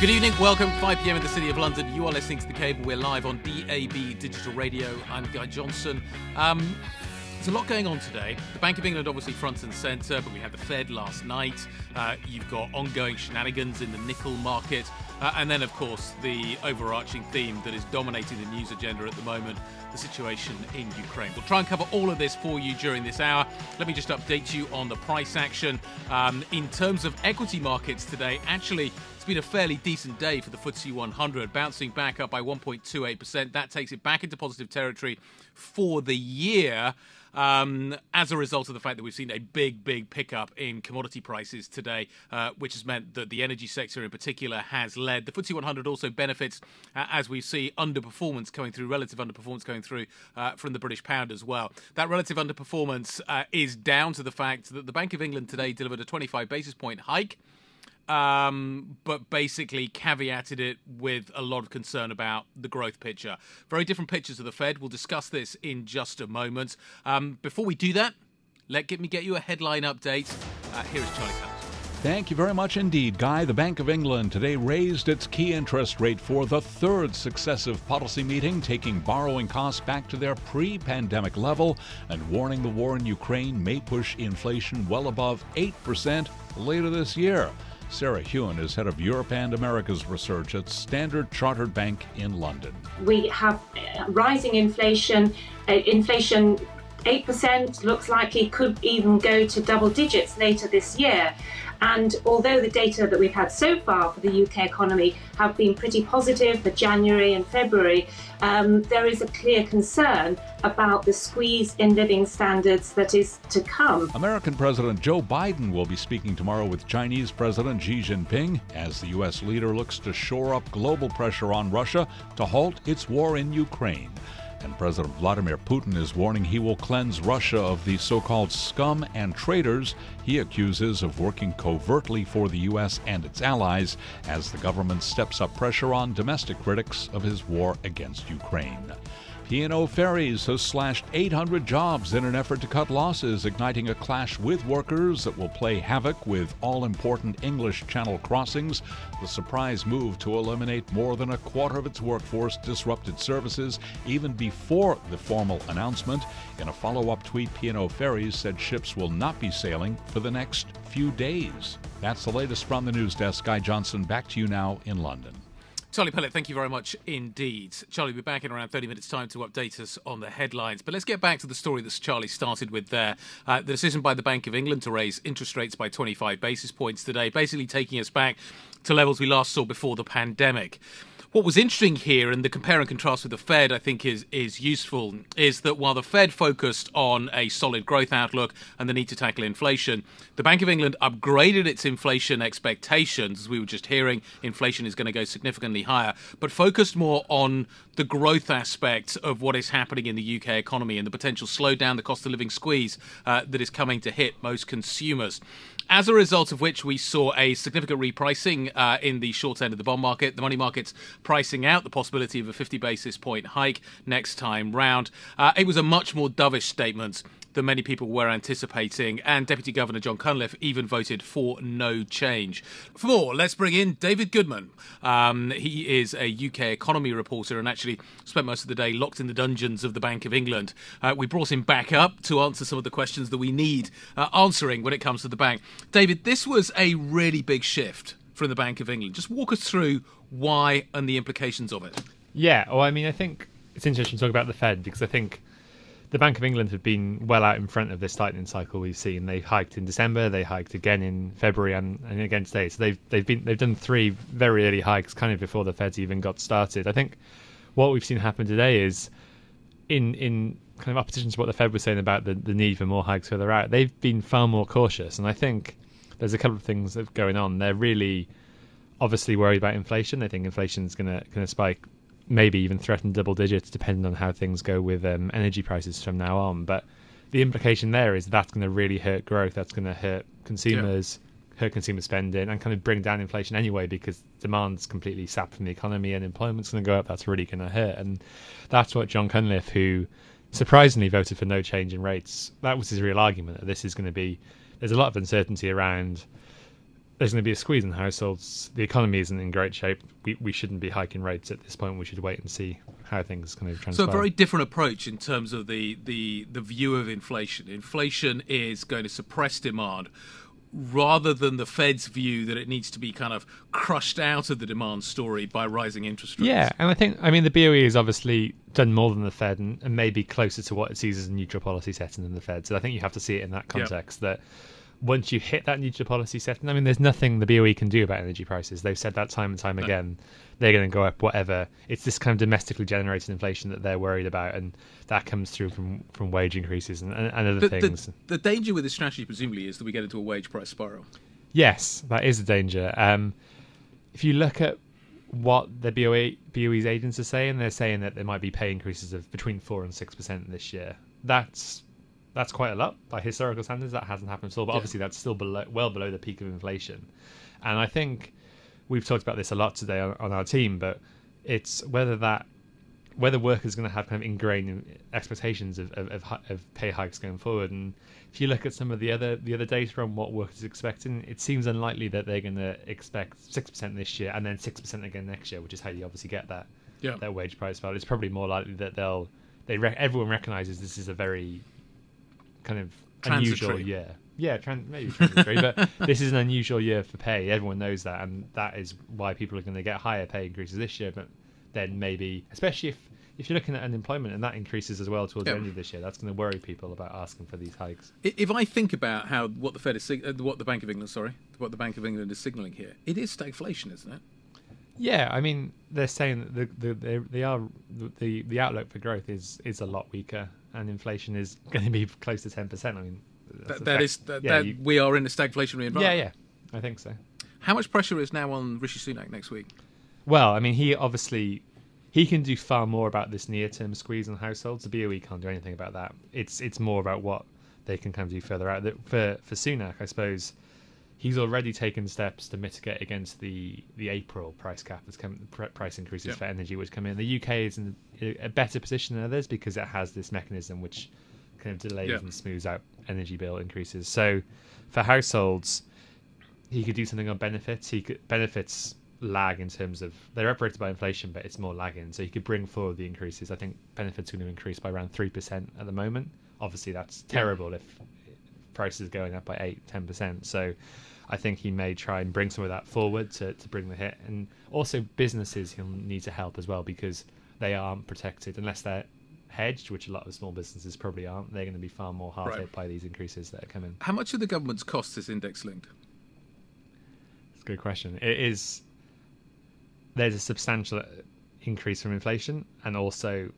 Good evening, welcome. 5 pm in the City of London. You are listening to The Cable. We're live on DAB Digital Radio. I'm Guy Johnson. Um, there's a lot going on today. The Bank of England, obviously, front and centre, but we had the Fed last night. Uh, you've got ongoing shenanigans in the nickel market. Uh, and then, of course, the overarching theme that is dominating the news agenda at the moment the situation in Ukraine. We'll try and cover all of this for you during this hour. Let me just update you on the price action. Um, in terms of equity markets today, actually, it's been a fairly decent day for the FTSE 100, bouncing back up by 1.28%. That takes it back into positive territory for the year. Um, as a result of the fact that we've seen a big, big pickup in commodity prices today, uh, which has meant that the energy sector in particular has led. The FTSE 100 also benefits uh, as we see underperformance coming through, relative underperformance coming through uh, from the British pound as well. That relative underperformance uh, is down to the fact that the Bank of England today delivered a 25 basis point hike um, but basically caveated it with a lot of concern about the growth picture. Very different pictures of the Fed. We'll discuss this in just a moment. Um, before we do that, let get me get you a headline update. Uh, here is Charlie. Thank you very much indeed, Guy. The Bank of England today raised its key interest rate for the third successive policy meeting, taking borrowing costs back to their pre pandemic level and warning the war in Ukraine may push inflation well above 8% later this year. Sarah Hewin is head of Europe and America's research at Standard Chartered Bank in London. We have uh, rising inflation. Uh, inflation 8% looks like it could even go to double digits later this year. And although the data that we've had so far for the UK economy have been pretty positive for January and February, um, there is a clear concern about the squeeze in living standards that is to come. American President Joe Biden will be speaking tomorrow with Chinese President Xi Jinping as the U.S. leader looks to shore up global pressure on Russia to halt its war in Ukraine and President Vladimir Putin is warning he will cleanse Russia of the so called scum and traitors he accuses of working covertly for the U.S. and its allies as the government steps up pressure on domestic critics of his war against Ukraine. P&O Ferries has slashed 800 jobs in an effort to cut losses, igniting a clash with workers that will play havoc with all important English Channel crossings. The surprise move to eliminate more than a quarter of its workforce disrupted services even before the formal announcement. In a follow up tweet, P&O Ferries said ships will not be sailing for the next few days. That's the latest from the news desk. Guy Johnson, back to you now in London. Charlie Pellet, thank you very much indeed. Charlie, we'll be back in around 30 minutes' time to update us on the headlines. But let's get back to the story that Charlie started with there. Uh, the decision by the Bank of England to raise interest rates by 25 basis points today, basically taking us back to levels we last saw before the pandemic what was interesting here, and the compare and contrast with the Fed, I think is is useful, is that while the Fed focused on a solid growth outlook and the need to tackle inflation, the Bank of England upgraded its inflation expectations. As we were just hearing, inflation is going to go significantly higher, but focused more on the growth aspect of what is happening in the UK economy and the potential slowdown, the cost of living squeeze uh, that is coming to hit most consumers as a result of which we saw a significant repricing uh, in the short end of the bond market. The money market's pricing out the possibility of a 50 basis point hike next time round. Uh, it was a much more dovish statement than many people were anticipating, and Deputy Governor John Cunliffe even voted for no change. For more, let's bring in David Goodman. Um, he is a UK economy reporter and actually spent most of the day locked in the dungeons of the Bank of England. Uh, we brought him back up to answer some of the questions that we need uh, answering when it comes to the bank. David, this was a really big shift from the Bank of England. Just walk us through why and the implications of it. Yeah, well, I mean, I think it's interesting to talk about the Fed because I think the Bank of England have been well out in front of this tightening cycle we've seen. They hiked in December, they hiked again in February, and, and again today. So they've they've been they've done three very early hikes, kind of before the Feds even got started. I think what we've seen happen today is in in kind of opposition to what the Fed was saying about the, the need for more hikes further out. They've been far more cautious, and I think there's a couple of things that are going on. They're really obviously worried about inflation. They think inflation is going to going to spike maybe even threaten double digits, depending on how things go with um, energy prices from now on. But the implication there is that's going to really hurt growth. That's going to hurt consumers, yeah. hurt consumer spending, and kind of bring down inflation anyway because demand's completely sapped from the economy and employment's going to go up. That's really going to hurt, and that's what John Cunliffe, who surprisingly voted for no change in rates, that was his real argument that this is going to be. There's a lot of uncertainty around there's going to be a squeeze in households. The economy isn't in great shape. We, we shouldn't be hiking rates at this point. We should wait and see how things kind of transpire. So a very different approach in terms of the, the, the view of inflation. Inflation is going to suppress demand rather than the Fed's view that it needs to be kind of crushed out of the demand story by rising interest rates. Yeah, and I think, I mean, the BOE has obviously done more than the Fed and, and maybe closer to what it sees as a neutral policy setting than the Fed. So I think you have to see it in that context yep. that once you hit that neutral policy setting, I mean, there's nothing the BOE can do about energy prices. They've said that time and time no. again. They're going to go up, whatever. It's this kind of domestically generated inflation that they're worried about, and that comes through from, from wage increases and, and, other the, things. The, the, danger with this strategy, presumably, is that we get into a wage price spiral. Yes, that is a danger. Um, if you look at what the BOE, BOE's agents are saying, they're saying that there might be pay increases of between 4 and 6% this year. That's that's quite a lot by historical standards. That hasn't happened at all, but yeah. obviously that's still below, well below the peak of inflation. And I think we've talked about this a lot today on, on our team, but it's whether that whether workers are going to have kind of ingrained expectations of, of, of, of, pay hikes going forward. And if you look at some of the other the other data on what workers are expecting, it seems unlikely that they're going to expect six percent this year and then six percent again next year, which is how you obviously get that yeah. that wage price value. It's probably more likely that they'll they re- everyone recognizes this is a very kind of unusual year. Yeah, tran- maybe transitory, but this is an unusual year for pay. Everyone knows that, and that is why people are going to get higher pay increases this year. But then maybe, especially if if you're looking at unemployment and that increases as well towards the end of this year, that's going to worry people about asking for these hikes. If I think about how what the Fed is, uh, what the Bank of England, sorry, what the Bank of England is signaling here, it is stagflation, isn't it? Yeah, I mean they're saying that the, the, they, they are the the outlook for growth is is a lot weaker and inflation is going to be close to ten percent. I mean, that, that is that, yeah, that you, we are in a stagflationary environment. Yeah, yeah, I think so. How much pressure is now on Rishi Sunak next week? Well, I mean, he obviously he can do far more about this near-term squeeze on households. The BOE can't do anything about that. It's it's more about what they can kind of do further out. For for Sunak, I suppose he's already taken steps to mitigate against the the April price cap that's come price increases yep. for energy which come in. The UK is in a better position than others because it has this mechanism which kind of delays yep. and smooths out energy bill increases. So for households, he could do something on benefits. He could benefits lag in terms of they're operated by inflation, but it's more lagging. So he could bring forward the increases. I think benefits are going to increase by around three percent at the moment. Obviously, that's terrible if prices are going up by eight, ten percent. So I think he may try and bring some of that forward to, to bring the hit. And also businesses he'll need to help as well because they aren't protected unless they're hedged, which a lot of small businesses probably aren't. They're going to be far more hard right. hit by these increases that are coming. How much of the government's cost is index linked? It's a good question. It is. There's a substantial increase from inflation, and also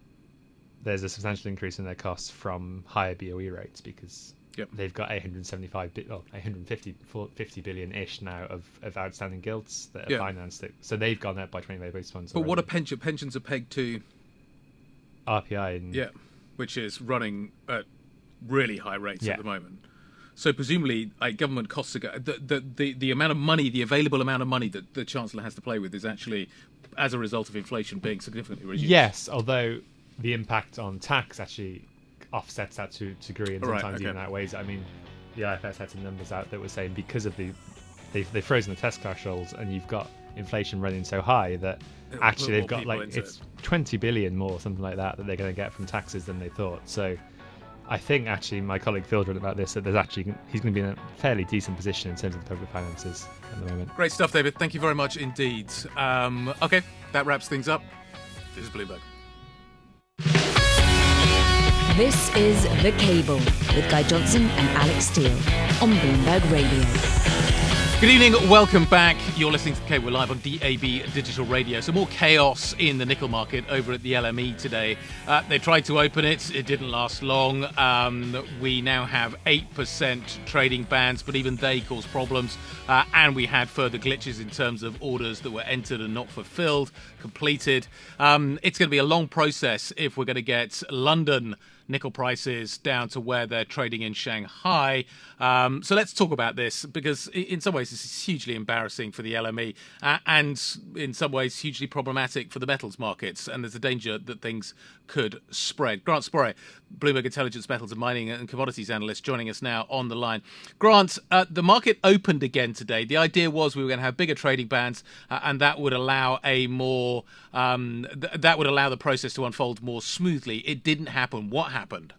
there's a substantial increase in their costs from higher BOE rates because Yep. They've got 875, oh, 850 50 billion ish now of, of outstanding gilts that are yep. financed. So they've gone up by 25 basis points. But already. what are pension pensions are pegged to? RPI. And, yeah, which is running at really high rates yeah. at the moment. So presumably, like, government costs are go- the, the, the the amount of money, the available amount of money that the chancellor has to play with is actually, as a result of inflation, being significantly reduced. Yes, although the impact on tax actually offsets that to, to degree and sometimes right, okay. even outweighs it. I mean, the IFS had some numbers out that were saying because of the they've, they've frozen the test thresholds and you've got inflation running so high that It'll actually they've got like it's it. 20 billion more something like that that they're going to get from taxes than they thought. So I think actually my colleague Phil wrote about this that there's actually he's going to be in a fairly decent position in terms of the public finances at the moment. Great stuff, David. Thank you very much indeed. Um, okay, that wraps things up. This is Bloomberg. This is The Cable with Guy Johnson and Alex Steele on Bloomberg Radio. Good evening, welcome back. You're listening to the Cable Live on DAB Digital Radio. So more chaos in the nickel market over at the LME today. Uh, they tried to open it, it didn't last long. Um, we now have 8% trading bans, but even they cause problems. Uh, and we had further glitches in terms of orders that were entered and not fulfilled, completed. Um, it's going to be a long process if we're going to get London nickel prices down to where they're trading in Shanghai. Um, so let's talk about this because, in some ways, this is hugely embarrassing for the LME uh, and, in some ways, hugely problematic for the metals markets. And there's a danger that things could spread. Grant Sporre, Bloomberg Intelligence Metals and Mining and Commodities Analyst, joining us now on the line. Grant, uh, the market opened again today. The idea was we were going to have bigger trading bands, uh, and that would allow a more um, th- that would allow the process to unfold more smoothly. It didn't happen. What happened?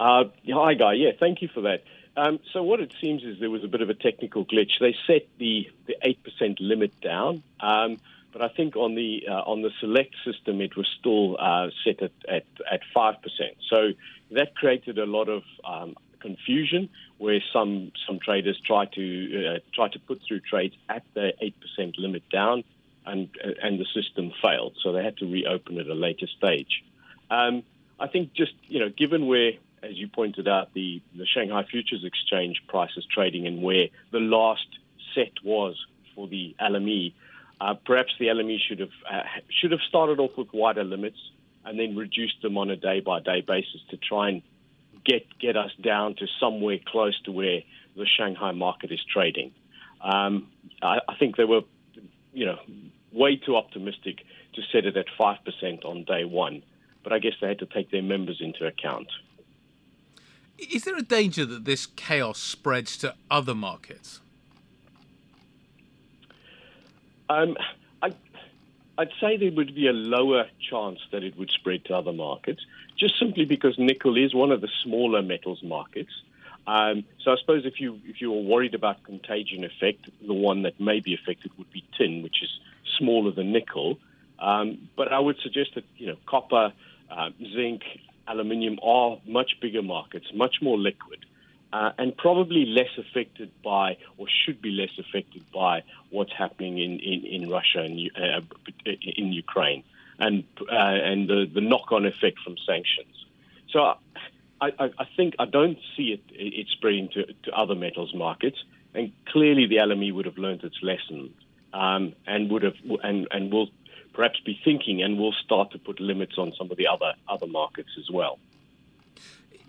Uh, hi, Guy. Yeah, thank you for that. Um, so what it seems is there was a bit of a technical glitch. They set the the eight percent limit down, um, but I think on the uh, on the select system it was still uh, set at at at five percent. So that created a lot of um, confusion, where some some traders try to uh, try to put through trades at the eight percent limit down, and and the system failed. So they had to reopen at a later stage. Um, I think just you know, given where as you pointed out, the, the Shanghai Futures Exchange price is trading and where the last set was for the LME. Uh, perhaps the LME should have uh, should have started off with wider limits and then reduced them on a day by day basis to try and get get us down to somewhere close to where the Shanghai market is trading. Um, I, I think they were, you know, way too optimistic to set it at five percent on day one, but I guess they had to take their members into account. Is there a danger that this chaos spreads to other markets? Um, I, I'd say there would be a lower chance that it would spread to other markets, just simply because nickel is one of the smaller metals markets. Um, so I suppose if you if you were worried about contagion effect, the one that may be affected would be tin, which is smaller than nickel. Um, but I would suggest that you know copper, uh, zinc, aluminium are much bigger markets, much more liquid, uh, and probably less affected by, or should be less affected by, what's happening in, in, in Russia and uh, in Ukraine, and uh, and the, the knock-on effect from sanctions. So I, I, I think I don't see it it spreading to, to other metals markets, and clearly the LME would have learned its lesson, um, and would have and and will perhaps be thinking and we'll start to put limits on some of the other other markets as well.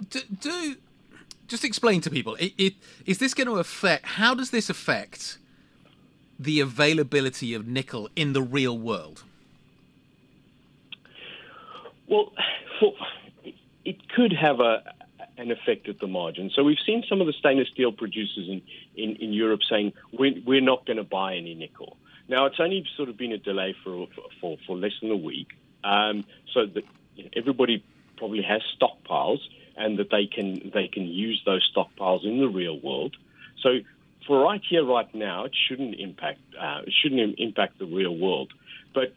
Do, do just explain to people: it, it, is this going to affect? How does this affect the availability of nickel in the real world? Well, for, it could have a an effect at the margin. So we've seen some of the stainless steel producers in, in, in Europe saying we're, we're not going to buy any nickel. Now, it's only sort of been a delay for for, for less than a week, um, so that everybody probably has stockpiles, and that they can they can use those stockpiles in the real world. So, for right here, right now, it shouldn't impact uh, it shouldn't impact the real world, but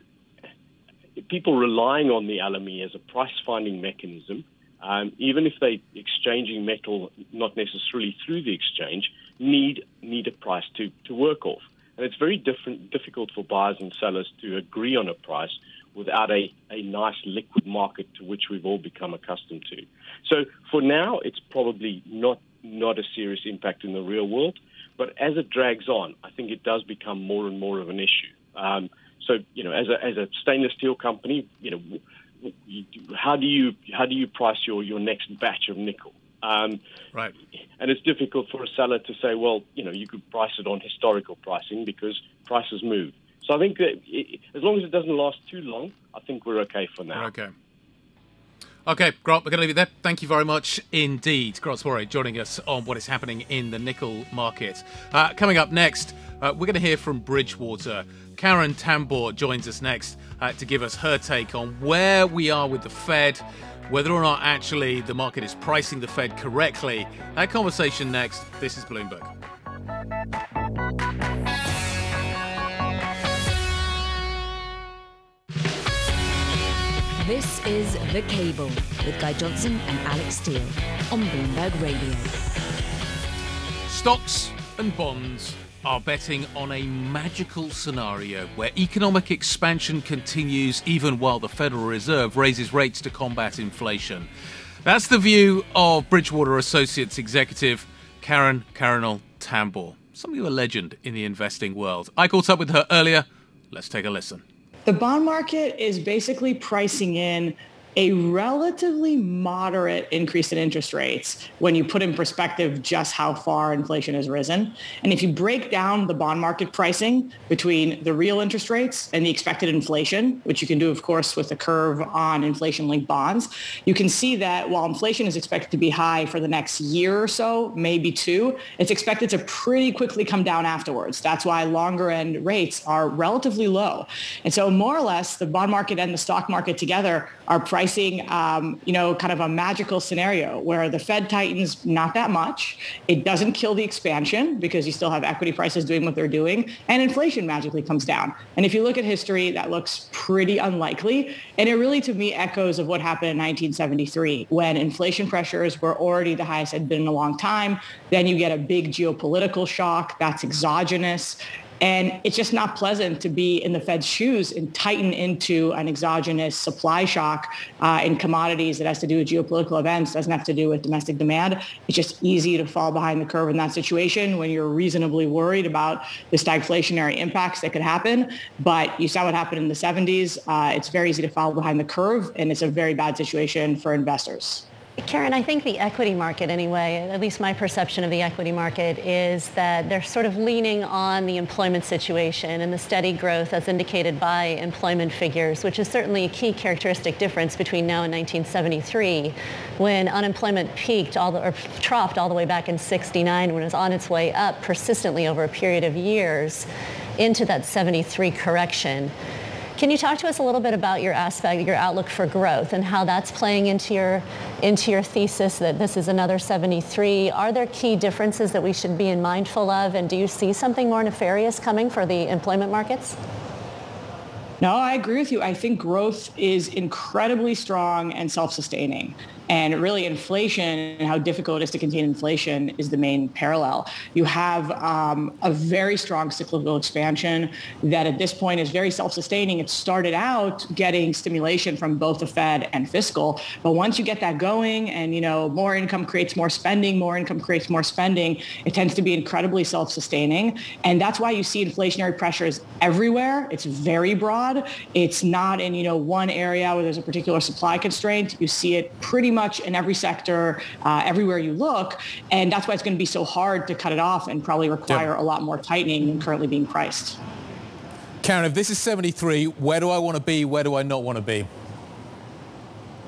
people relying on the LME as a price finding mechanism, um, even if they're exchanging metal not necessarily through the exchange, need need a price to to work off. And it's very different, difficult for buyers and sellers to agree on a price without a, a nice liquid market to which we've all become accustomed to. So for now, it's probably not, not a serious impact in the real world. But as it drags on, I think it does become more and more of an issue. Um, so, you know, as a, as a stainless steel company, you know, how do you how do you price your, your next batch of nickel? Um, right. And it's difficult for a seller to say, well, you know, you could price it on historical pricing because prices move. So I think that it, as long as it doesn't last too long, I think we're okay for now. We're okay. Okay, Grant, we're going to leave it there. Thank you very much indeed. Grant Sporre joining us on what is happening in the nickel market. Uh, coming up next, uh, we're going to hear from Bridgewater. Karen Tambour joins us next uh, to give us her take on where we are with the Fed whether or not actually the market is pricing the Fed correctly. That conversation next. This is Bloomberg. This is The Cable with Guy Johnson and Alex Steele on Bloomberg Radio. Stocks and bonds are betting on a magical scenario where economic expansion continues even while the Federal Reserve raises rates to combat inflation. That's the view of Bridgewater Associates executive Karen Carroll Tambour, something of you a legend in the investing world. I caught up with her earlier. Let's take a listen. The bond market is basically pricing in a relatively moderate increase in interest rates when you put in perspective just how far inflation has risen. And if you break down the bond market pricing between the real interest rates and the expected inflation, which you can do, of course, with the curve on inflation-linked bonds, you can see that while inflation is expected to be high for the next year or so, maybe two, it's expected to pretty quickly come down afterwards. That's why longer end rates are relatively low. And so more or less, the bond market and the stock market together are pricing pricing, um, you know, kind of a magical scenario where the Fed tightens not that much. It doesn't kill the expansion because you still have equity prices doing what they're doing, and inflation magically comes down. And if you look at history, that looks pretty unlikely. And it really, to me, echoes of what happened in 1973 when inflation pressures were already the highest had been in a long time. Then you get a big geopolitical shock that's exogenous. And it's just not pleasant to be in the Fed's shoes and tighten into an exogenous supply shock uh, in commodities that has to do with geopolitical events, doesn't have to do with domestic demand. It's just easy to fall behind the curve in that situation when you're reasonably worried about the stagflationary impacts that could happen. But you saw what happened in the 70s. Uh, it's very easy to fall behind the curve, and it's a very bad situation for investors. Karen, I think the equity market anyway, at least my perception of the equity market is that they're sort of leaning on the employment situation and the steady growth as indicated by employment figures, which is certainly a key characteristic difference between now and 1973 when unemployment peaked all the, or troughed all the way back in 69 when it was on its way up persistently over a period of years into that 73 correction. Can you talk to us a little bit about your aspect, your outlook for growth and how that's playing into your, into your thesis that this is another 73? Are there key differences that we should be mindful of? And do you see something more nefarious coming for the employment markets? No, I agree with you. I think growth is incredibly strong and self-sustaining. And really inflation and how difficult it is to contain inflation is the main parallel. You have um, a very strong cyclical expansion that at this point is very self-sustaining. It started out getting stimulation from both the Fed and fiscal. But once you get that going and, you know, more income creates more spending, more income creates more spending, it tends to be incredibly self-sustaining. And that's why you see inflationary pressures everywhere. It's very broad. It's not in, you know, one area where there's a particular supply constraint. You see it pretty much in every sector, uh, everywhere you look. And that's why it's going to be so hard to cut it off and probably require yeah. a lot more tightening than currently being priced. Karen, if this is 73, where do I want to be? Where do I not want to be?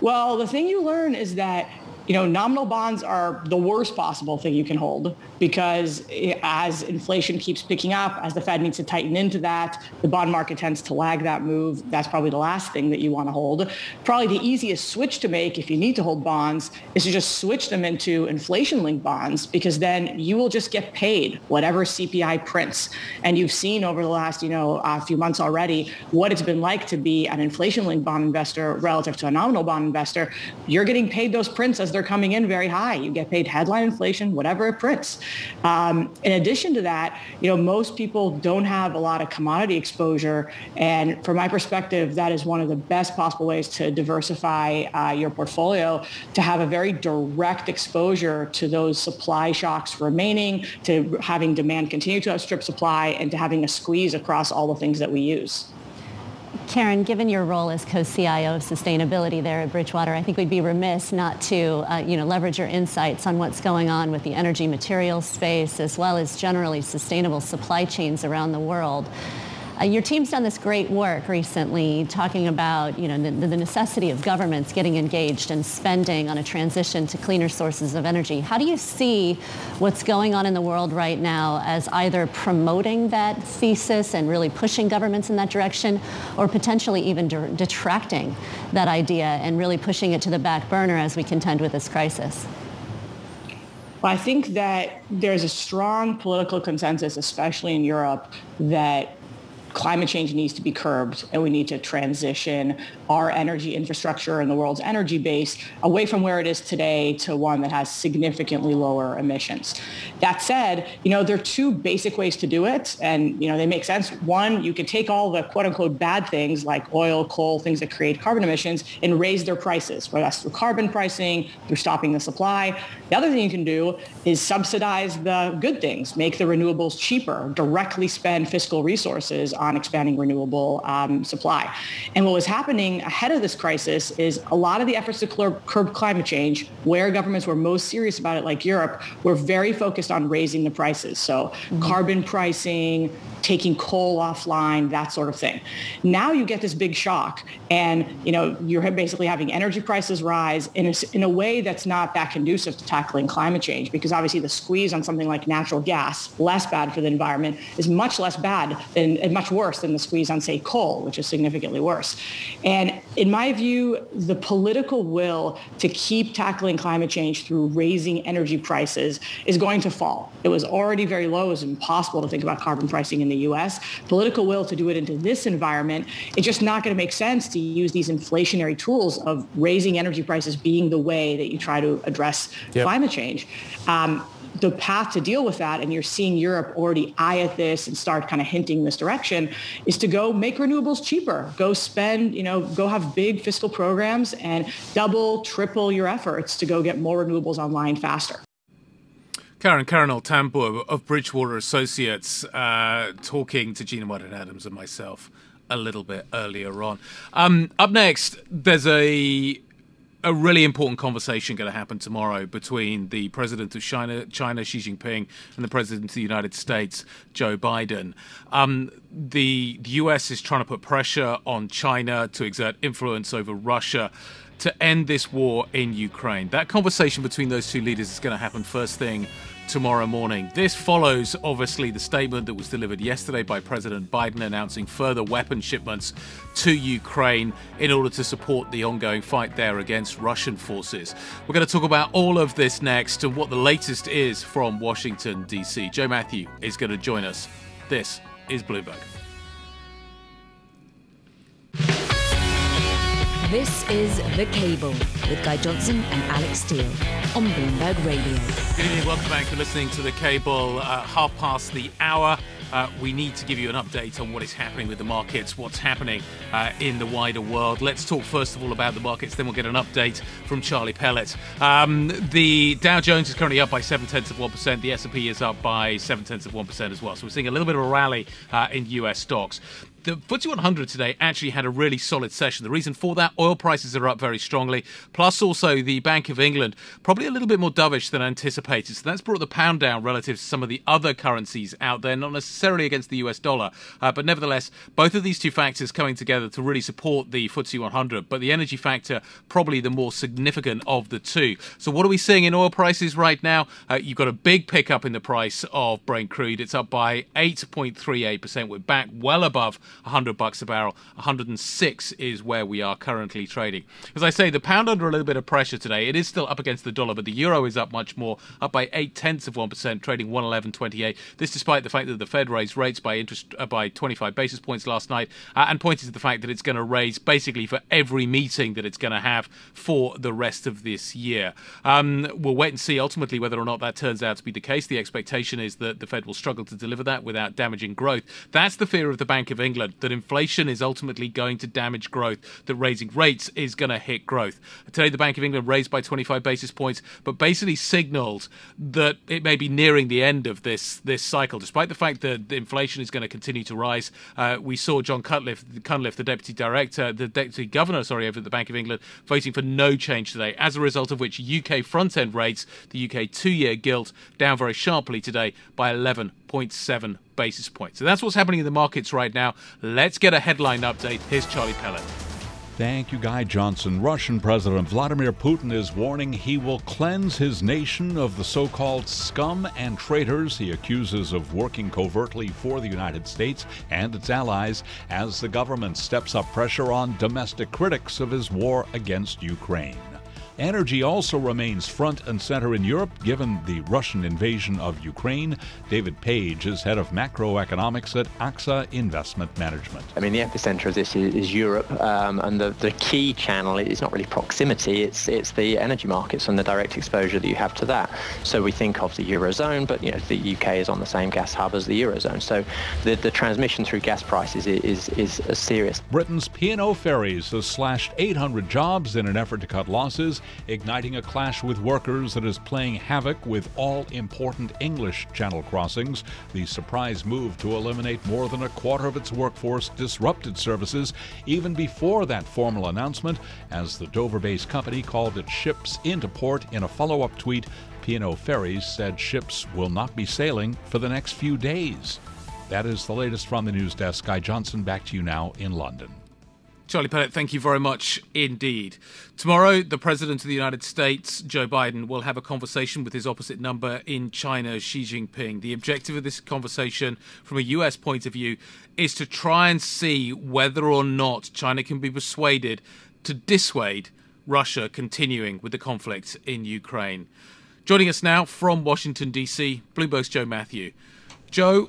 Well, the thing you learn is that you know, nominal bonds are the worst possible thing you can hold because as inflation keeps picking up, as the Fed needs to tighten into that, the bond market tends to lag that move. That's probably the last thing that you want to hold. Probably the easiest switch to make if you need to hold bonds is to just switch them into inflation-linked bonds because then you will just get paid whatever CPI prints. And you've seen over the last, you know, a few months already what it's been like to be an inflation-linked bond investor relative to a nominal bond investor. You're getting paid those prints as they're coming in very high. You get paid headline inflation, whatever it prints. Um, in addition to that, you know, most people don't have a lot of commodity exposure. And from my perspective, that is one of the best possible ways to diversify uh, your portfolio, to have a very direct exposure to those supply shocks remaining, to having demand continue to outstrip supply, and to having a squeeze across all the things that we use. Karen, given your role as co-CIO of sustainability there at Bridgewater, I think we'd be remiss not to, uh, you know, leverage your insights on what's going on with the energy materials space as well as generally sustainable supply chains around the world. Uh, your team's done this great work recently talking about you know, the, the, necessity of governments getting engaged and spending on a transition to cleaner sources of energy. How do you see what's going on in the world right now as either promoting that thesis and really pushing governments in that direction or potentially even de- detracting that idea and really pushing it to the back burner as we contend with this crisis? Well, I think that there's a strong political consensus, especially in Europe, that climate change needs to be curbed and we need to transition our energy infrastructure and the world's energy base away from where it is today to one that has significantly lower emissions. That said, you know, there are two basic ways to do it and, you know, they make sense. One, you could take all the quote unquote bad things like oil, coal, things that create carbon emissions and raise their prices, whether that's through carbon pricing, through stopping the supply. The other thing you can do is subsidize the good things, make the renewables cheaper, directly spend fiscal resources on expanding renewable um, supply. And what was happening ahead of this crisis is a lot of the efforts to curb climate change, where governments were most serious about it, like Europe, were very focused on raising the prices. So mm-hmm. carbon pricing, taking coal offline, that sort of thing. Now you get this big shock and you know you're basically having energy prices rise in a, in a way that's not that conducive to tackling climate change because obviously the squeeze on something like natural gas, less bad for the environment, is much less bad than and much worse than the squeeze on say coal, which is significantly worse. And in my view, the political will to keep tackling climate change through raising energy prices is going to fall. It was already very low. It was impossible to think about carbon pricing in the the U.S., political will to do it into this environment, it's just not going to make sense to use these inflationary tools of raising energy prices being the way that you try to address yep. climate change. Um, the path to deal with that, and you're seeing Europe already eye at this and start kind of hinting this direction, is to go make renewables cheaper. Go spend, you know, go have big fiscal programs and double, triple your efforts to go get more renewables online faster. Karen Karniol-Tambour of Bridgewater Associates uh, talking to Gina Martin Adams and myself a little bit earlier on. Um, up next, there's a a really important conversation going to happen tomorrow between the president of China, China Xi Jinping, and the president of the United States, Joe Biden. Um, the, the U.S. is trying to put pressure on China to exert influence over Russia to end this war in Ukraine. That conversation between those two leaders is going to happen first thing tomorrow morning. This follows, obviously, the statement that was delivered yesterday by President Biden announcing further weapon shipments to Ukraine in order to support the ongoing fight there against Russian forces. We're going to talk about all of this next and what the latest is from Washington, D.C. Joe Mathieu is going to join us. This is Bloomberg. This is The Cable with Guy Johnson and Alex Steele on Bloomberg Radio. Good evening, welcome back. You're listening to The Cable, uh, half past the hour. Uh, we need to give you an update on what is happening with the markets, what's happening uh, in the wider world. Let's talk first of all about the markets, then we'll get an update from Charlie Pellet. Um, the Dow Jones is currently up by seven tenths of one percent. The S&P is up by seven tenths of one percent as well. So we're seeing a little bit of a rally uh, in U.S. stocks the FTSE 100 today actually had a really solid session. The reason for that, oil prices are up very strongly, plus also the Bank of England probably a little bit more dovish than anticipated. So that's brought the pound down relative to some of the other currencies out there, not necessarily against the US dollar, uh, but nevertheless, both of these two factors coming together to really support the FTSE 100. But the energy factor probably the more significant of the two. So what are we seeing in oil prices right now? Uh, you've got a big pickup in the price of Brent crude. It's up by 8.38%. We're back well above 100 bucks a barrel. 106 is where we are currently trading. As I say, the pound under a little bit of pressure today. It is still up against the dollar, but the euro is up much more, up by eight tenths of one percent, trading 111.28. This, despite the fact that the Fed raised rates by interest uh, by 25 basis points last night, uh, and pointed to the fact that it's going to raise basically for every meeting that it's going to have for the rest of this year. Um, we'll wait and see ultimately whether or not that turns out to be the case. The expectation is that the Fed will struggle to deliver that without damaging growth. That's the fear of the Bank of England that inflation is ultimately going to damage growth, that raising rates is going to hit growth. Today, the Bank of England raised by 25 basis points, but basically signaled that it may be nearing the end of this this cycle, despite the fact that inflation is going to continue to rise. Uh, we saw John Cunliffe, Cunliffe, the deputy director, the deputy governor, sorry, over at the Bank of England, voting for no change today. As a result of which, UK front end rates, the UK two-year gilt, down very sharply today by 11 0.7 basis points. So that's what's happening in the markets right now. Let's get a headline update. Here's Charlie Pellet. Thank you, Guy Johnson. Russian President Vladimir Putin is warning he will cleanse his nation of the so called scum and traitors he accuses of working covertly for the United States and its allies as the government steps up pressure on domestic critics of his war against Ukraine. Energy also remains front and center in Europe given the Russian invasion of Ukraine. David Page is head of macroeconomics at AXA Investment Management. I mean, the epicenter of this is, is Europe, um, and the, the key channel is not really proximity, it's, it's the energy markets and the direct exposure that you have to that. So we think of the Eurozone, but you know, the UK is on the same gas hub as the Eurozone. So the, the transmission through gas prices is, is, is serious. Britain's P&O Ferries has slashed 800 jobs in an effort to cut losses, igniting a clash with workers that is playing havoc with all important English channel crossings. The surprise move to eliminate more than a quarter of its workforce disrupted services even before that formal announcement, as the Dover based company called its ships into port in a follow up tweet. P&O Ferries said ships will not be sailing for the next few days. That is the latest from the news desk. Guy Johnson, back to you now in London. Charlie Pellet, thank you very much indeed. Tomorrow, the President of the United States, Joe Biden, will have a conversation with his opposite number in China, Xi Jinping. The objective of this conversation, from a US point of view, is to try and see whether or not China can be persuaded to dissuade Russia continuing with the conflict in Ukraine. Joining us now from Washington, D.C., Bloomberg's Joe Mathieu. Joe,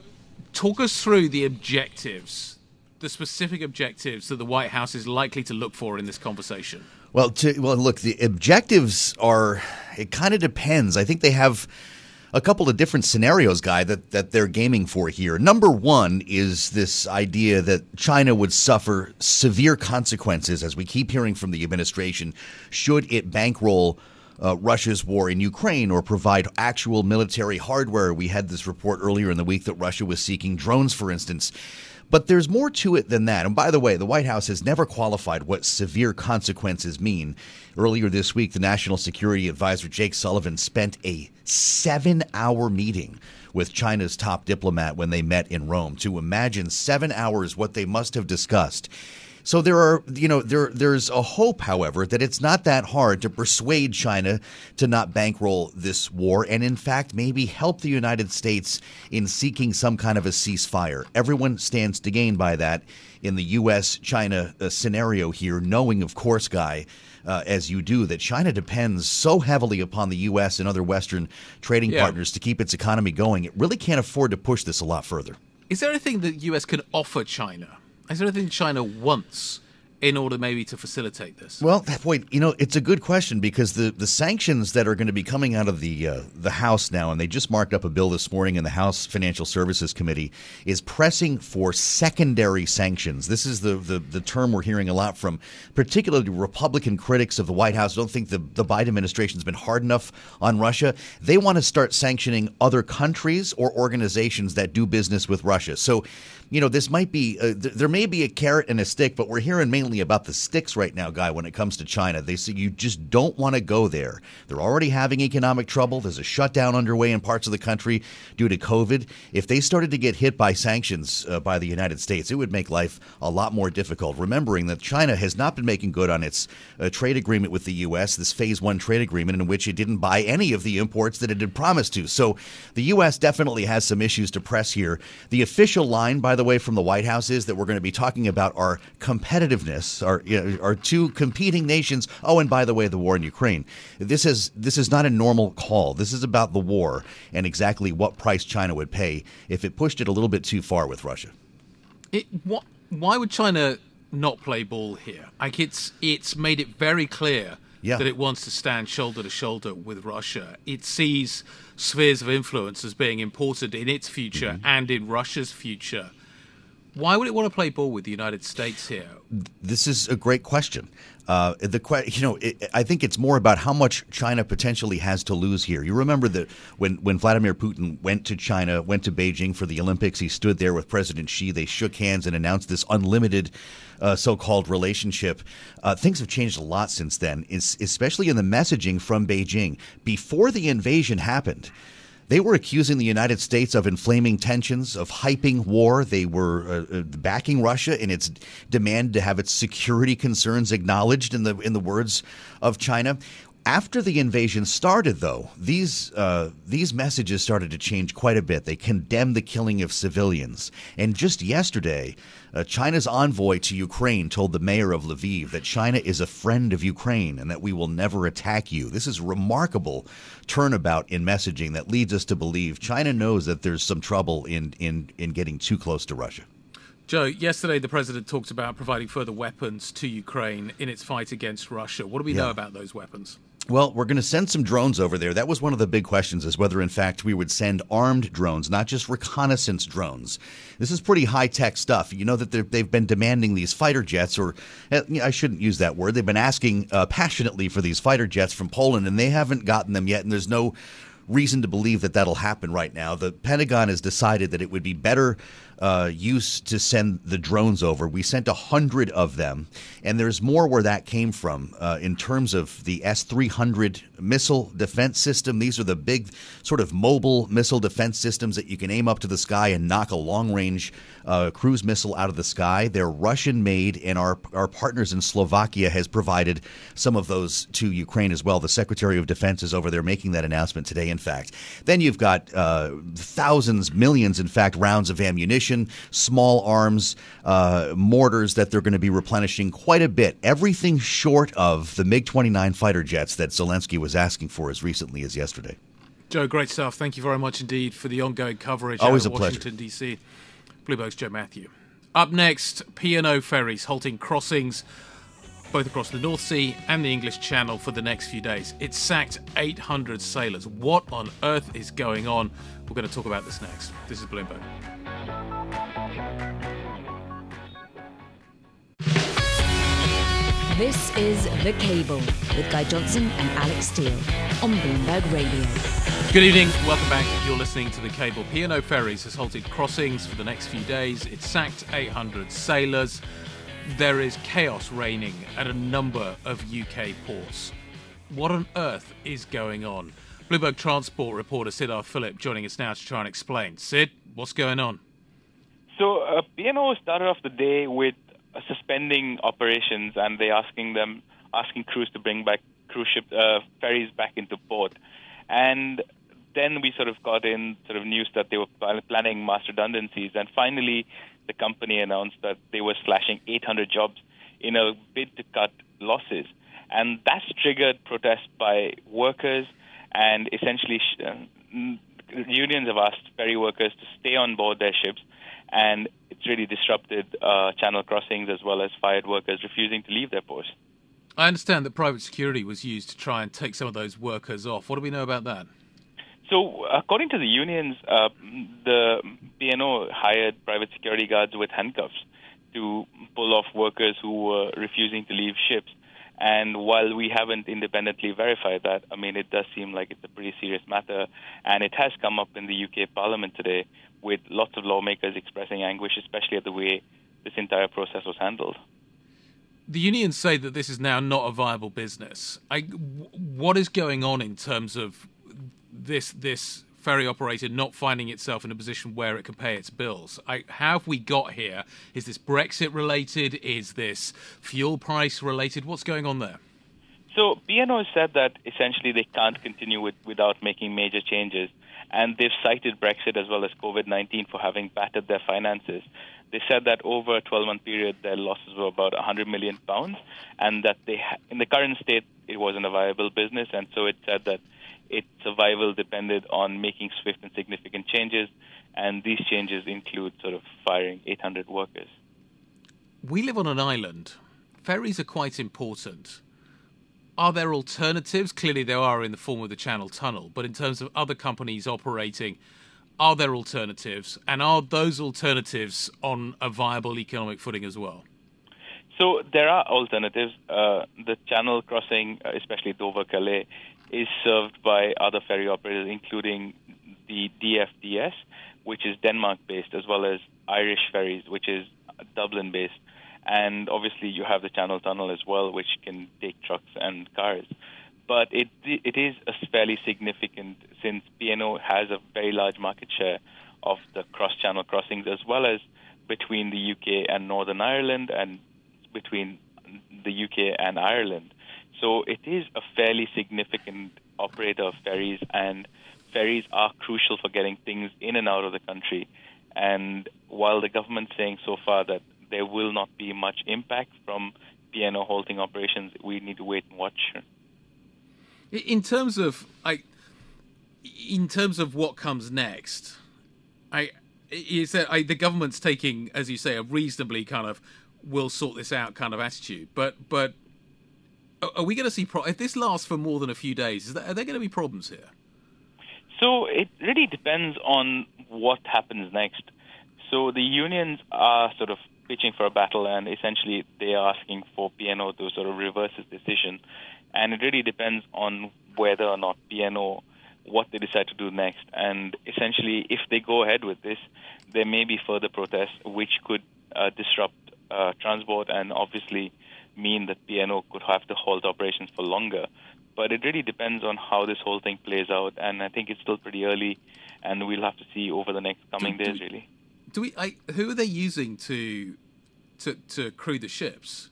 talk us through the objectives, the specific objectives that the White House is likely to look for in this conversation. Well, to, well, look, the objectives are. It kind of depends. I think they have a couple of different scenarios, guy, that, that they're gaming for here. Number one is this idea that China would suffer severe consequences, as we keep hearing from the administration, should it bankroll uh, Russia's war in Ukraine or provide actual military hardware. We had this report earlier in the week that Russia was seeking drones, for instance. But there's more to it than that. And by the way, the White House has never qualified what severe consequences mean. Earlier this week, the National Security Advisor Jake Sullivan spent a seven hour meeting with China's top diplomat when they met in Rome. To imagine seven hours what they must have discussed. So there are, you know, there there's a hope, however, that it's not that hard to persuade China to not bankroll this war, and in fact, maybe help the United States in seeking some kind of a ceasefire. Everyone stands to gain by that in the U.S.-China uh, scenario here, knowing, of course, Guy. Uh, as you do, that China depends so heavily upon the U.S. and other Western trading Yeah. partners to keep its economy going. It really can't afford to push this a lot further. Is there anything that the US can offer China? Is there anything China wants in order maybe to facilitate this? Well, boy, you know, it's a good question because the, the sanctions that are going to be coming out of the uh, the House now, and they just marked up a bill this morning in the House Financial Services Committee, is pressing for secondary sanctions. This is the, the, the term we're hearing a lot from, particularly Republican critics of the White House. I Don't think the, the Biden administration's been hard enough on Russia. They want to start sanctioning other countries or organizations that do business with Russia. So, you know, this might be, uh, th- there may be a carrot and a stick, but we're hearing mainly about the sticks right now, Guy, when it comes to China. They say you just don't want to go there. They're already having economic trouble. There's a shutdown underway in parts of the country due to COVID. If they started to get hit by sanctions uh, by the United States, it would make life a lot more difficult. Remembering that China has not been making good on its uh, trade agreement with the U.S., this phase one trade agreement in which it didn't buy any of the imports that it had promised to. So the U.S. definitely has some issues to press here. The official line, by the way, from the White House is that we're going to be talking about our competitiveness, you know, our two competing nations. Oh, and by the way, the war in Ukraine. This is this is not a normal call. This is about the war and exactly what price China would pay if it pushed it a little bit too far with Russia. It, what, why would China not play ball here? Like it's it's made it very clear Yeah. that it wants to stand shoulder to shoulder with Russia. It sees spheres of influence as being important in its future Mm-hmm. and in Russia's future. Why would it want to play ball with the United States here? This is a great question. Uh, the que- you know, it, I think it's more about how much China potentially has to lose here. You remember that when when Vladimir Putin went to China, went to Beijing for the Olympics, he stood there with President Xi. They shook hands and announced this unlimited. Uh, so-called relationship. Uh, things have changed a lot since then, especially in the messaging from Beijing. Before the invasion happened, they were accusing the United States of inflaming tensions, of hyping war. They were uh, uh, backing Russia in its demand to have its security concerns acknowledged in the in the words of China. After the invasion started, though, these uh, these messages started to change quite a bit. They condemned the killing of civilians, and just yesterday, uh, China's envoy to Ukraine told the mayor of Lviv that China is a friend of Ukraine and that we will never attack you. This is remarkable turnabout in messaging that leads us to believe China knows that there's some trouble in in in getting too close to Russia. Joe, yesterday the president talked about providing further weapons to Ukraine in its fight against Russia. What do we Yeah. know about those weapons? Well, we're going to send some drones over there. That was one of the big questions is whether, in fact, we would send armed drones, not just reconnaissance drones. This is pretty high tech stuff. You know that they've been demanding these fighter jets, or uh, I shouldn't use that word. They've been asking uh, passionately for these fighter jets from Poland, and they haven't gotten them yet. And there's no reason to believe that that'll happen right now. The Pentagon has decided that it would be better uh, use to send the drones over. We sent a hundred of them, and there's more where that came from uh, in terms of the S 300 missile defense system. These are the big, sort of mobile missile defense systems that you can aim up to the sky and knock a long range uh, cruise missile out of the sky. They're Russian made, and our, our partners in Slovakia has provided some of those to Ukraine as well. The Secretary of Defense is over there making that announcement today, in fact. Then you've got uh, thousands, millions, in fact, rounds of ammunition, small arms, uh, mortars that they're going to be replenishing quite a bit. Everything short of the MiG 29 fighter jets that Zelensky was asking for as recently as yesterday. Joe, great stuff. Thank you very much indeed for the ongoing coverage Always out of a pleasure. Washington, D.C. Blue Bloomberg's Joe Mathieu. Up next, P&O ferries halting crossings both across the North Sea and the English Channel for the next few days. It sacked 800 sailors. What on earth is going on? We're going to talk about this next. This is Bloomberg. This is The Cable with Guy Johnson and Alex Steele on Bloomberg Radio. Good evening. Welcome back. You're listening to the cable. P&O Ferries has halted crossings for the next few days. It sacked 800 sailors. There is chaos reigning at a number of UK ports. What on earth is going on? Bloomberg Transport reporter Siddharth Philip joining us now to try and explain. Sid, what's going on? So uh, P&O started off the day with suspending operations, and they asking them asking crews to bring back cruise ship uh, ferries back into port, and then we sort of got in sort of news that they were planning mass redundancies, and finally the company announced that they were slashing 800 jobs in a bid to cut losses, and that's triggered protests by workers, and essentially. Mm, Unions have asked ferry workers to stay on board their ships and it's really disrupted uh, channel crossings as well as fired workers refusing to leave their posts. I understand that private security was used to try and take some of those workers off. What do we know about that? So, according to the unions, uh, the P&O hired private security guards with handcuffs to pull off workers who were refusing to leave ships. And while we haven't independently verified that, I mean, it does seem like it's a pretty serious matter. And it has come up in the UK Parliament today with lots of lawmakers expressing anguish, especially at the way this entire process was handled. The unions say that this is now not a viable business. I, what is going on in terms of this this ferry operator not finding itself in a position where it can pay its bills? I, how have we got here? Is this Brexit related? Is this fuel price related? What's going on there? So has said that essentially they can't continue with, without making major changes, and they've cited Brexit as well as COVID-19 for having battered their finances. They said that over a 12-month period, their losses were about 100 million pounds, and that they, in the current state, it wasn't a viable business, and so it said that its survival depended on making swift and significant changes, and these changes include sort of firing 800 workers. We live on an island. Ferries are quite important. Are there alternatives? Clearly, there are in the form of the Channel Tunnel, but in terms of other companies operating, are there alternatives? And are those alternatives on a viable economic footing as well? So there are alternatives. Uh, the channel crossing, uh, especially Dover Calais, is served by other ferry operators, including the DFDS, which is Denmark based, as well as Irish Ferries, which is Dublin based. And obviously, you have the Channel Tunnel as well, which can take trucks and cars. But it it is fairly significant since P&O has a very large market share of the cross-channel crossings, as well as between the UK and Northern Ireland, and between the UK and Ireland. So it is a fairly significant operator of ferries, and ferries are crucial for getting things in and out of the country. And while the government's saying so far that there will not be much impact from P&O halting operations, we need to wait and watch. In terms of, I, in terms of what comes next, I is that I, the government's taking, as you say, a reasonably kind of we'll sort this out kind of attitude. But but are we going to see pro- if this lasts for more than a few days? Is are there going to be problems here? So it really depends on what happens next. So the unions are sort of pitching for a battle, and essentially they are asking for P&O to sort of reverse its decision. And it really depends on whether or not P&O what they decide to do next. And essentially, if they go ahead with this, there may be further protests, which could uh, disrupt uh, transport and obviously mean that P&O could have to halt operations for longer. But it really depends on how this whole thing plays out, and I think it's still pretty early, and we'll have to see over the next coming do, days, do, really. Do we? I, who are they using to, to to crew the ships?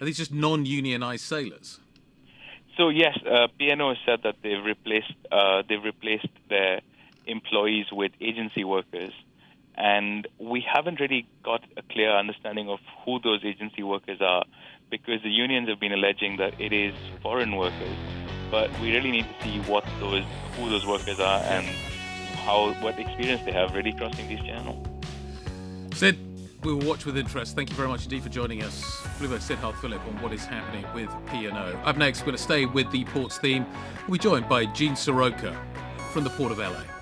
Are these just non-unionized sailors? So yes, uh, P&O has said that they've replaced uh, they've replaced their employees with agency workers, and we haven't really got a clear understanding of who those agency workers are, because the unions have been alleging that it is foreign workers, but we really need to see what those who those workers are and how what experience they have really crossing these channels. Sid, we will watch with interest. Thank you very much indeed for joining us, Bloomberg Siddharth Philip, on what is happening with P&O. Up next, we're going to stay with the ports theme. We'll be joined by Gene Seroka from the Port of LA.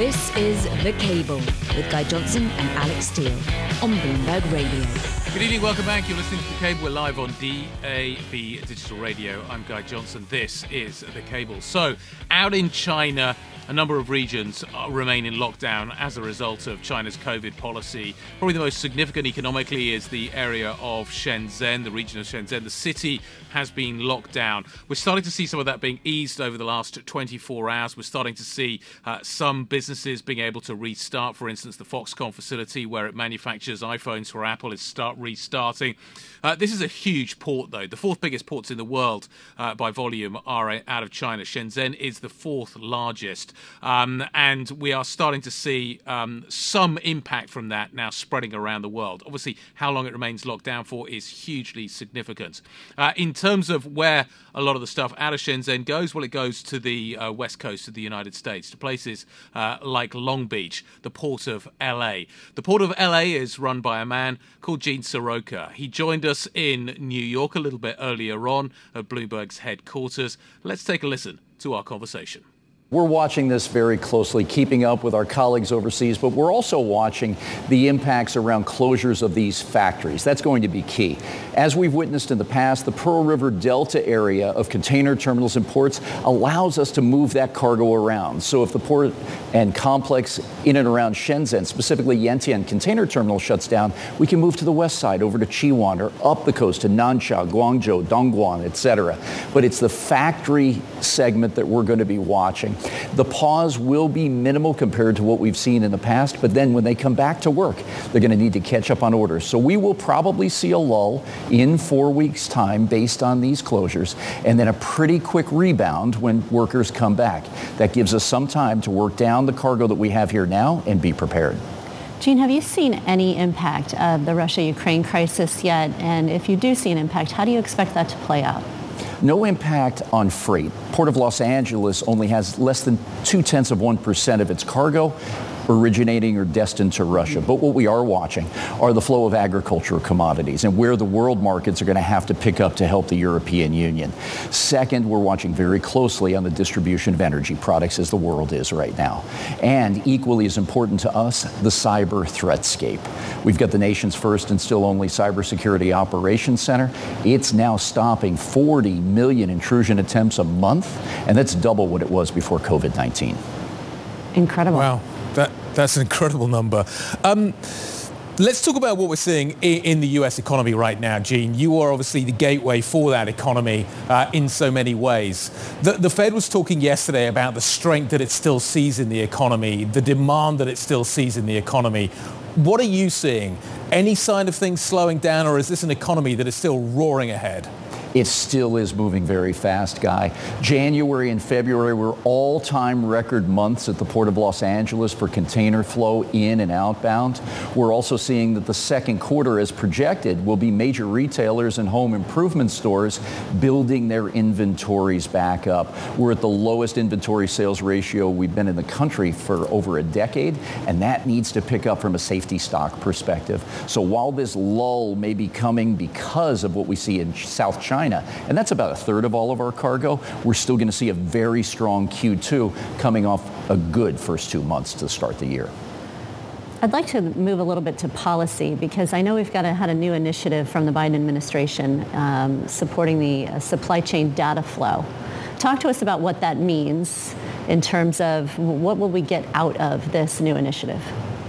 This is The Cable with Guy Johnson and Alex Steele on Bloomberg Radio. Good evening, welcome back. You're listening to The Cable. We're live on DAB Digital Radio. I'm Guy Johnson. This is The Cable. So, out in China, a number of regions remain in lockdown as a result of China's COVID policy. Probably the most significant economically is the area of Shenzhen, the region of Shenzhen. The city has been locked down. We're starting to see some of that being eased over the last 24 hours. We're starting to see uh, some businesses being able to restart. For instance, the Foxconn facility where it manufactures iPhones for Apple is start restarting. Uh, this is a huge port, though. The fourth biggest ports in the world uh, by volume are out of China. Shenzhen is the fourth largest. Um, and we are starting to see um, some impact from that now spreading around the world. Obviously, how long it remains locked down for is hugely significant. Uh, in terms of where a lot of the stuff out of Shenzhen goes, well, it goes to the uh, west coast of the United States, to places uh, like Long Beach, the port of LA. The port of LA is run by a man called Gene Seroka. He joined us in New York a little bit earlier on at Bloomberg's headquarters. Let's take a listen to our conversation. We're watching this very closely, keeping up with our colleagues overseas, but we're also watching the impacts around closures of these factories. That's going to be key. As we've witnessed in the past, the Pearl River Delta area of container terminals and ports allows us to move that cargo around. So if the port and complex in and around Shenzhen, specifically Yantian container terminal shuts down, we can move to the west side over to Chiwan or up the coast to Nansha, Guangzhou, Dongguan, etc. But it's the factory segment that we're going to be watching. The pause will be minimal compared to what we've seen in the past, but then when they come back to work, they're going to need to catch up on orders. So we will probably see a lull in four weeks' time based on these closures, and then a pretty quick rebound when workers come back. That gives us some time to work down the cargo that we have here now and be prepared. Gene, have you seen any impact of the Russia-Ukraine crisis yet? And if you do see an impact, how do you expect that to play out? No impact on freight. Port of Los Angeles only has less than two tenths of 1% of its cargo originating or destined to Russia. But what we are watching are the flow of agricultural commodities and where the world markets are going to have to pick up to help the European Union. Second, we're watching very closely on the distribution of energy products as the world is right now. And equally as important to us, the cyber threatscape. We've got the nation's first and still only cybersecurity operations center. It's now stopping 40 million intrusion attempts a month, and that's double what it was before COVID 19. Incredible. Wow. That, that's an incredible number. Um, Let's talk about what we're seeing in the US economy right now, Gene. You are obviously the gateway for that economy uh, in so many ways. The, the, Fed was talking yesterday about the strength that it still sees in the economy, the demand that it still sees in the economy. What are you seeing? Any sign of things slowing down, or is this an economy that is still roaring ahead? It still is moving very fast, Guy. January and February were all-time record months at the Port of Los Angeles for container flow in and outbound. We're also seeing that the second quarter, as projected, will be major retailers and home improvement stores building their inventories back up. We're at the lowest inventory sales ratio we've been in the country for over a decade, and that needs to pick up from a safety stock perspective. So while this lull may be coming because of what we see in South China, China. And that's about a third of all of our cargo. We're still going to see a very strong Q2 coming off a good first two months to start the year. I'd like to move a little bit to policy because I know we've got a, had a new initiative from the Biden administration um, supporting the uh, supply chain data flow. Talk to us about what that means in terms of what will we get out of this new initiative.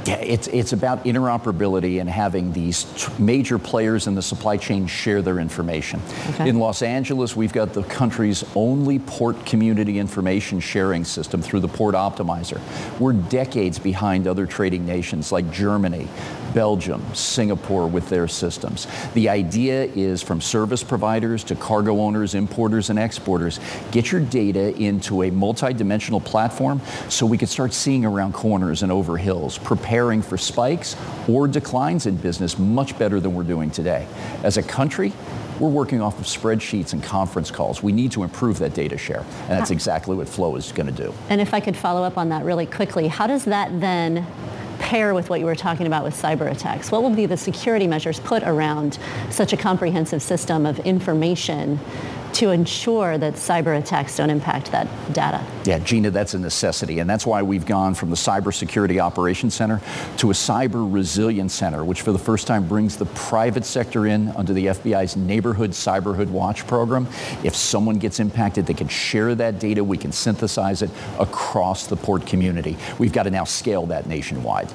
Yeah, it's, it's about interoperability and having these major players in the supply chain share their information. Okay. In Los Angeles, we've got the country's only port community information sharing system through the Port Optimizer. We're decades behind other trading nations like Germany, Belgium, Singapore with their systems. The idea is from service providers to cargo owners, importers, and exporters, get your data into a multi-dimensional platform so we can start seeing around corners and over hills, preparing for spikes or declines in business much better than we're doing today. As a country, we're working off of spreadsheets and conference calls. We need to improve that data share, and that's exactly what Flow is going to do. And if I could follow up on that really quickly, how does that then pair with what you were talking about with cyber attacks? What will be the security measures put around such a comprehensive system of information to ensure that cyber attacks don't impact that data. Yeah, Gina, that's a necessity. And that's why we've gone from the Cybersecurity Operations Center to a Cyber Resilience Center, which for the first time brings the private sector in under the FBI's Neighborhood Cyberhood Watch program. If someone gets impacted, they can share that data. We can synthesize it across the port community. We've got to now scale that nationwide.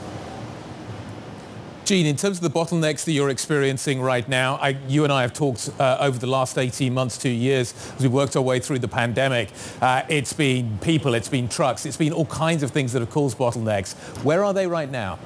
Gene, in terms of the bottlenecks that you're experiencing right now, I, you and I have talked uh, over the last 18 months, two years, as we worked our way through the pandemic. Uh, it's been people, it's been trucks, it's been all kinds of things that have caused bottlenecks. Where are they right now?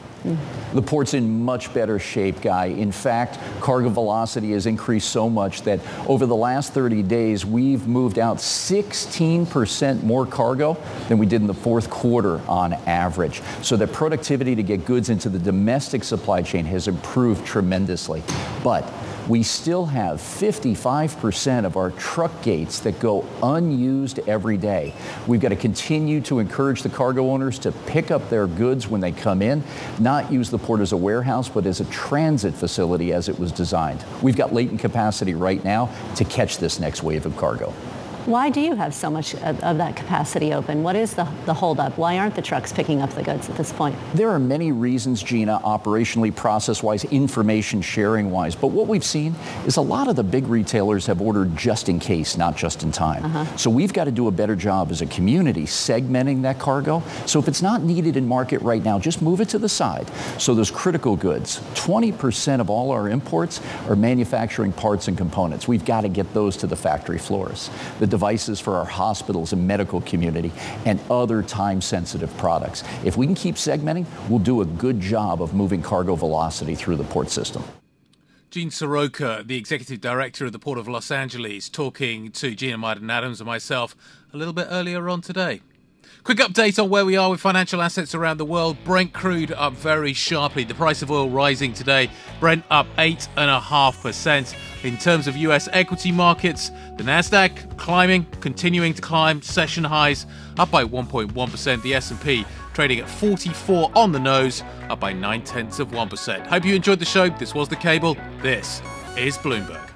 The port's in much better shape, Guy. In fact, cargo velocity has increased so much that over the last 30 days, we've moved out 16% more cargo than we did in the fourth quarter on average. So the productivity to get goods into the domestic supply chain has improved tremendously. But we still have 55% of our truck gates that go unused every day. We've got to continue to encourage the cargo owners to pick up their goods when they come in, not use the port as a warehouse, but as a transit facility as it was designed. We've got latent capacity right now to catch this next wave of cargo. Why do you have so much of, of that capacity open? What is the, the holdup? Why aren't the trucks picking up the goods at this point? There are many reasons, Gina, operationally, process-wise, information sharing-wise. But what we've seen is a lot of the big retailers have ordered just in case, not just in time. Uh-huh. So we've got to do a better job as a community segmenting that cargo. So if it's not needed in market right now, just move it to the side. So those critical goods, 20% of all our imports are manufacturing parts and components. We've got to get those to the factory floors. The devices for our hospitals and medical community, and other time-sensitive products. If we can keep segmenting, we'll do a good job of moving cargo velocity through the port system. Gene Seroka, the executive director of the Port of Los Angeles, talking to Gina Martin Adams and myself a little bit earlier on today. Quick update on where we are with financial assets around the world. Brent crude up very sharply. The price of oil rising today. Brent up 8.5%. In terms of US equity markets, the Nasdaq climbing, continuing to climb, session highs up by 1.1%. The S&P trading at 44 on the nose, up by 9 tenths of 1%. Hope you enjoyed the show. This was The Cable. This is Bloomberg.